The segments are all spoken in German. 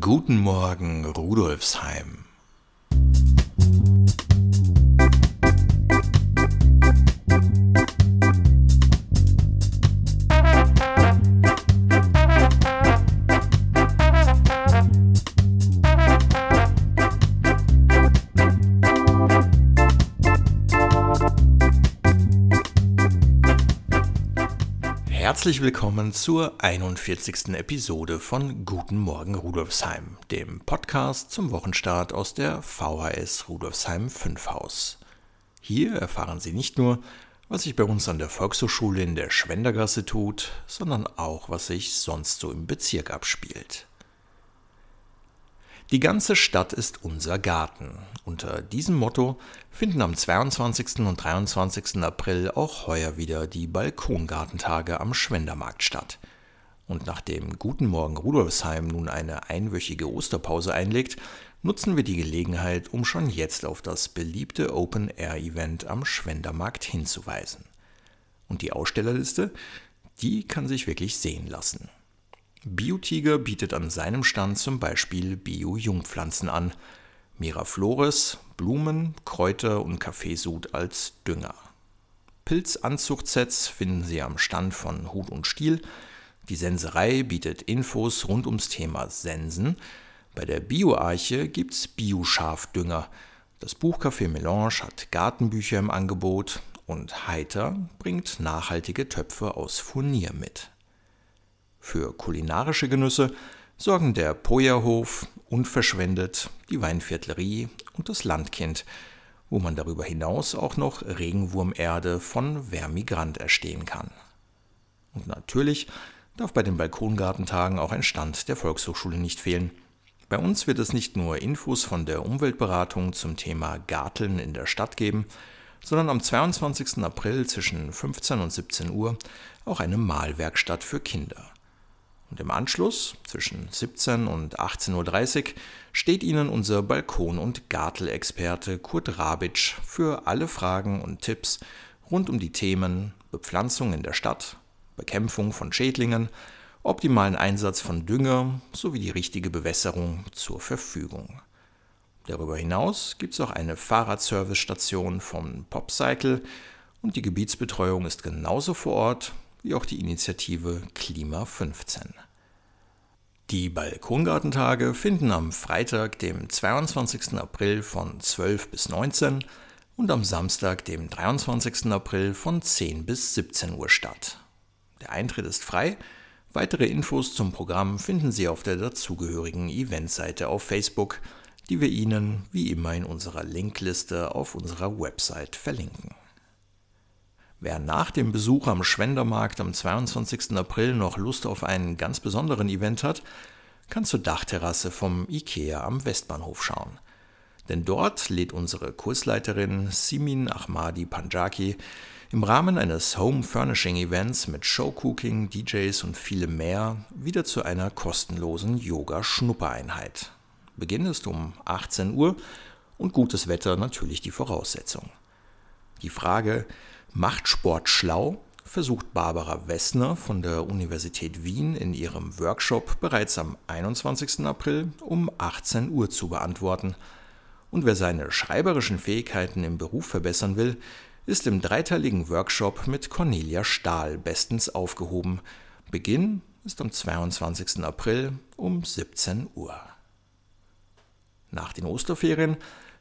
Guten Morgen, Rudolfsheim. Herzlich willkommen zur 41. Episode von Guten Morgen Rudolfsheim, dem Podcast zum Wochenstart aus der VHS Rudolfsheim 5 Haus. Hier erfahren Sie nicht nur, was sich bei uns an der Volkshochschule in der Schwendergasse tut, sondern auch, was sich sonst so im Bezirk abspielt. Die ganze Stadt ist unser Garten. Unter diesem Motto finden am 22. und 23. April auch heuer wieder die Balkongartentage am Schwendermarkt statt. Und nachdem Guten Morgen Rudolfsheim nun eine einwöchige Osterpause einlegt, nutzen wir die Gelegenheit, um schon jetzt auf das beliebte Open-Air-Event am Schwendermarkt hinzuweisen. Und die Ausstellerliste, die kann sich wirklich sehen lassen. Biotiger bietet an seinem Stand zum Beispiel Bio-Jungpflanzen an, Miraflores, Blumen, Kräuter und Kaffeesud als Dünger. Pilzanzuchtsets finden Sie am Stand von Hut und Stiel. Die Senserei bietet Infos rund ums Thema Sensen. Bei der Bioarche gibt's Bio-Schafdünger. Das Buchcafé Melange hat Gartenbücher im Angebot und Heiter bringt nachhaltige Töpfe aus Furnier mit. Für kulinarische Genüsse sorgen der Pojerhof, Unverschwendet, die Weinviertlerie und das Landkind, wo man darüber hinaus auch noch Regenwurmerde von Vermigrant erstehen kann. Und natürlich darf bei den Balkongartentagen auch ein Stand der Volkshochschule nicht fehlen. Bei uns wird es nicht nur Infos von der Umweltberatung zum Thema Garteln in der Stadt geben, sondern am 22. April zwischen 15 und 17 Uhr auch eine Malwerkstatt für Kinder. Und im Anschluss, zwischen 17 und 18.30 Uhr, steht Ihnen unser Balkon- und Gartelexperte Kurt Rabitsch für alle Fragen und Tipps rund um die Themen Bepflanzung in der Stadt, Bekämpfung von Schädlingen, optimalen Einsatz von Dünger sowie die richtige Bewässerung zur Verfügung. Darüber hinaus gibt es auch eine Fahrradservicestation von Popcycle und die Gebietsbetreuung ist genauso vor Ort wie auch die Initiative Klima 15. Die Balkongartentage finden am Freitag, dem 22. April von 12 bis 19 und am Samstag, dem 23. April von 10 bis 17 Uhr statt. Der Eintritt ist frei. Weitere Infos zum Programm finden Sie auf der dazugehörigen Eventseite auf Facebook, die wir Ihnen wie immer in unserer Linkliste auf unserer Website verlinken. Wer nach dem Besuch am Schwendermarkt am 22. April noch Lust auf einen ganz besonderen Event hat, kann zur Dachterrasse vom IKEA am Westbahnhof schauen. Denn dort lädt unsere Kursleiterin Simin Ahmadi Panjaki im Rahmen eines Home Furnishing Events mit Showcooking, DJs und vielem mehr wieder zu einer kostenlosen Yoga-Schnuppereinheit. Beginn ist um 18 Uhr und gutes Wetter natürlich die Voraussetzung. Die Frage, Macht Sport schlau versucht Barbara Wessner von der Universität Wien in ihrem Workshop bereits am 21. April um 18 Uhr zu beantworten. Und wer seine schreiberischen Fähigkeiten im Beruf verbessern will, ist im dreiteiligen Workshop mit Cornelia Stahl bestens aufgehoben. Beginn ist am 22. April um 17 Uhr. Nach den Osterferien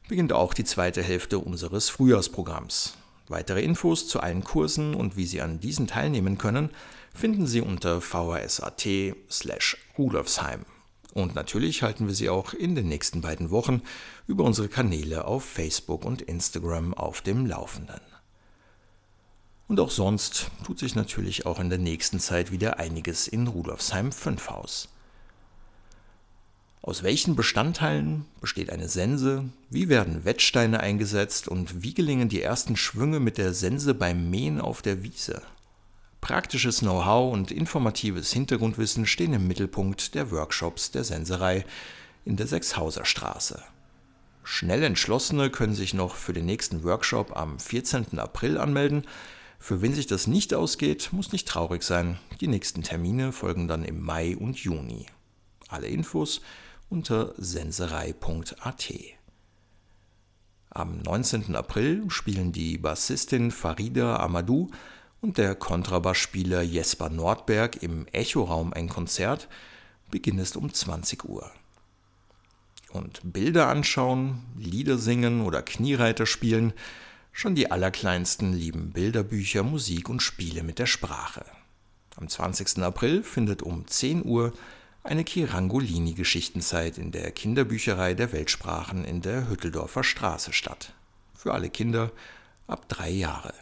beginnt auch die zweite Hälfte unseres Frühjahrsprogramms. Weitere Infos zu allen Kursen und wie Sie an diesen teilnehmen können, finden Sie unter vhs.at slash Rudolfsheim. Und natürlich halten wir Sie auch in den nächsten beiden Wochen über unsere Kanäle auf Facebook und Instagram auf dem Laufenden. Und auch sonst tut sich natürlich auch in der nächsten Zeit wieder einiges in Rudolfsheim 5 Haus. Aus welchen Bestandteilen besteht eine Sense? Wie werden Wettsteine eingesetzt? Und wie gelingen die ersten Schwünge mit der Sense beim Mähen auf der Wiese? Praktisches Know-how und informatives Hintergrundwissen stehen im Mittelpunkt der Workshops der Senserei in der Sechshauser Straße. Schnell Entschlossene können sich noch für den nächsten Workshop am 14. April anmelden. Für wen sich das nicht ausgeht, muss nicht traurig sein. Die nächsten Termine folgen dann im Mai und Juni. Alle Infos unter senserei.at. Am 19. April spielen die Bassistin Farida Amadou und der Kontrabassspieler Jesper Nordberg im Echoraum ein Konzert. Beginn ist um 20 Uhr. Und Bilder anschauen, Lieder singen oder Kniereiter spielen, schon die Allerkleinsten lieben Bilderbücher, Musik und Spiele mit der Sprache. Am 20. April findet um 10 Uhr eine Kirangolini-Geschichtenzeit in der Kinderbücherei der Weltsprachen in der Hütteldorfer Straße statt. Für alle Kinder ab drei Jahre.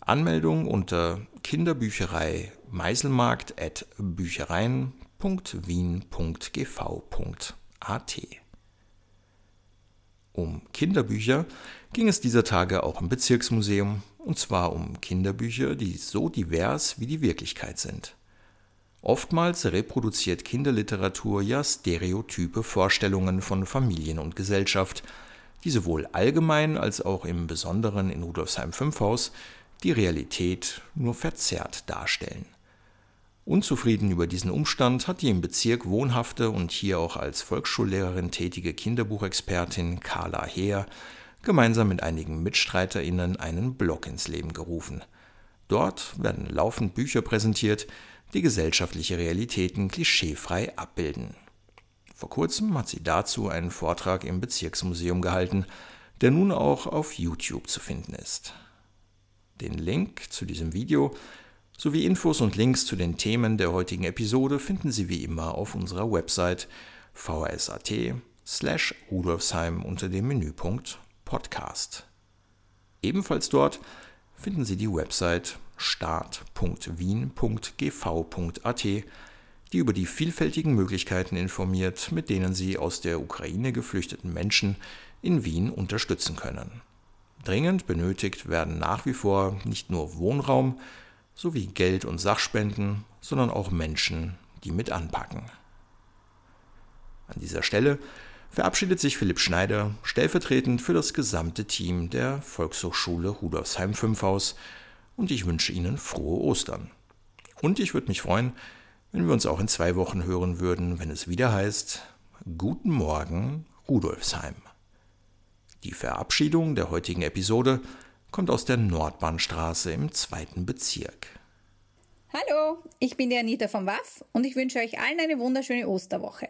Anmeldung unter Kinderbücherei Meiselmarkt at büchereien.wien.gv.at. Um Kinderbücher ging es dieser Tage auch im Bezirksmuseum, und zwar um Kinderbücher, die so divers wie die Wirklichkeit sind. Oftmals reproduziert Kinderliteratur ja stereotype Vorstellungen von Familien und Gesellschaft, die sowohl allgemein als auch im Besonderen in Rudolfsheim 5 Haus die Realität nur verzerrt darstellen. Unzufrieden über diesen Umstand hat die im Bezirk wohnhafte und hier auch als Volksschullehrerin tätige Kinderbuchexpertin Carla Heer gemeinsam mit einigen MitstreiterInnen einen Blog ins Leben gerufen. Dort werden laufend Bücher präsentiert, die gesellschaftliche Realitäten klischeefrei abbilden. Vor kurzem hat sie dazu einen Vortrag im Bezirksmuseum gehalten, der nun auch auf YouTube zu finden ist. Den Link zu diesem Video sowie Infos und Links zu den Themen der heutigen Episode finden Sie wie immer auf unserer Website vsat slash Rudolfsheim unter dem Menüpunkt Podcast. Ebenfalls dort finden Sie die Website start.wien.gv.at, die über die vielfältigen Möglichkeiten informiert, mit denen Sie aus der Ukraine geflüchteten Menschen in Wien unterstützen können. Dringend benötigt werden nach wie vor nicht nur Wohnraum sowie Geld- und Sachspenden, sondern auch Menschen, die mit anpacken. An dieser Stelle verabschiedet sich Philipp Schneider stellvertretend für das gesamte Team der Volkshochschule Rudolfsheim 5 Haus und ich wünsche Ihnen frohe Ostern. Und ich würde mich freuen, wenn wir uns auch in zwei Wochen hören würden, wenn es wieder heißt Guten Morgen Rudolfsheim. Die Verabschiedung der heutigen Episode kommt aus der Nordbahnstraße im zweiten Bezirk. Hallo, ich bin die Anita vom WAF und ich wünsche euch allen eine wunderschöne Osterwoche.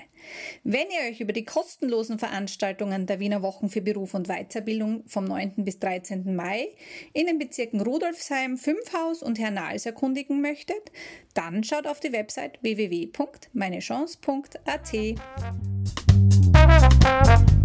Wenn ihr euch über die kostenlosen Veranstaltungen der Wiener Wochen für Beruf und Weiterbildung vom 9. bis 13. Mai in den Bezirken Rudolfsheim, Fünfhaus und Hernals erkundigen möchtet, dann schaut auf die Website www.meinechance.at.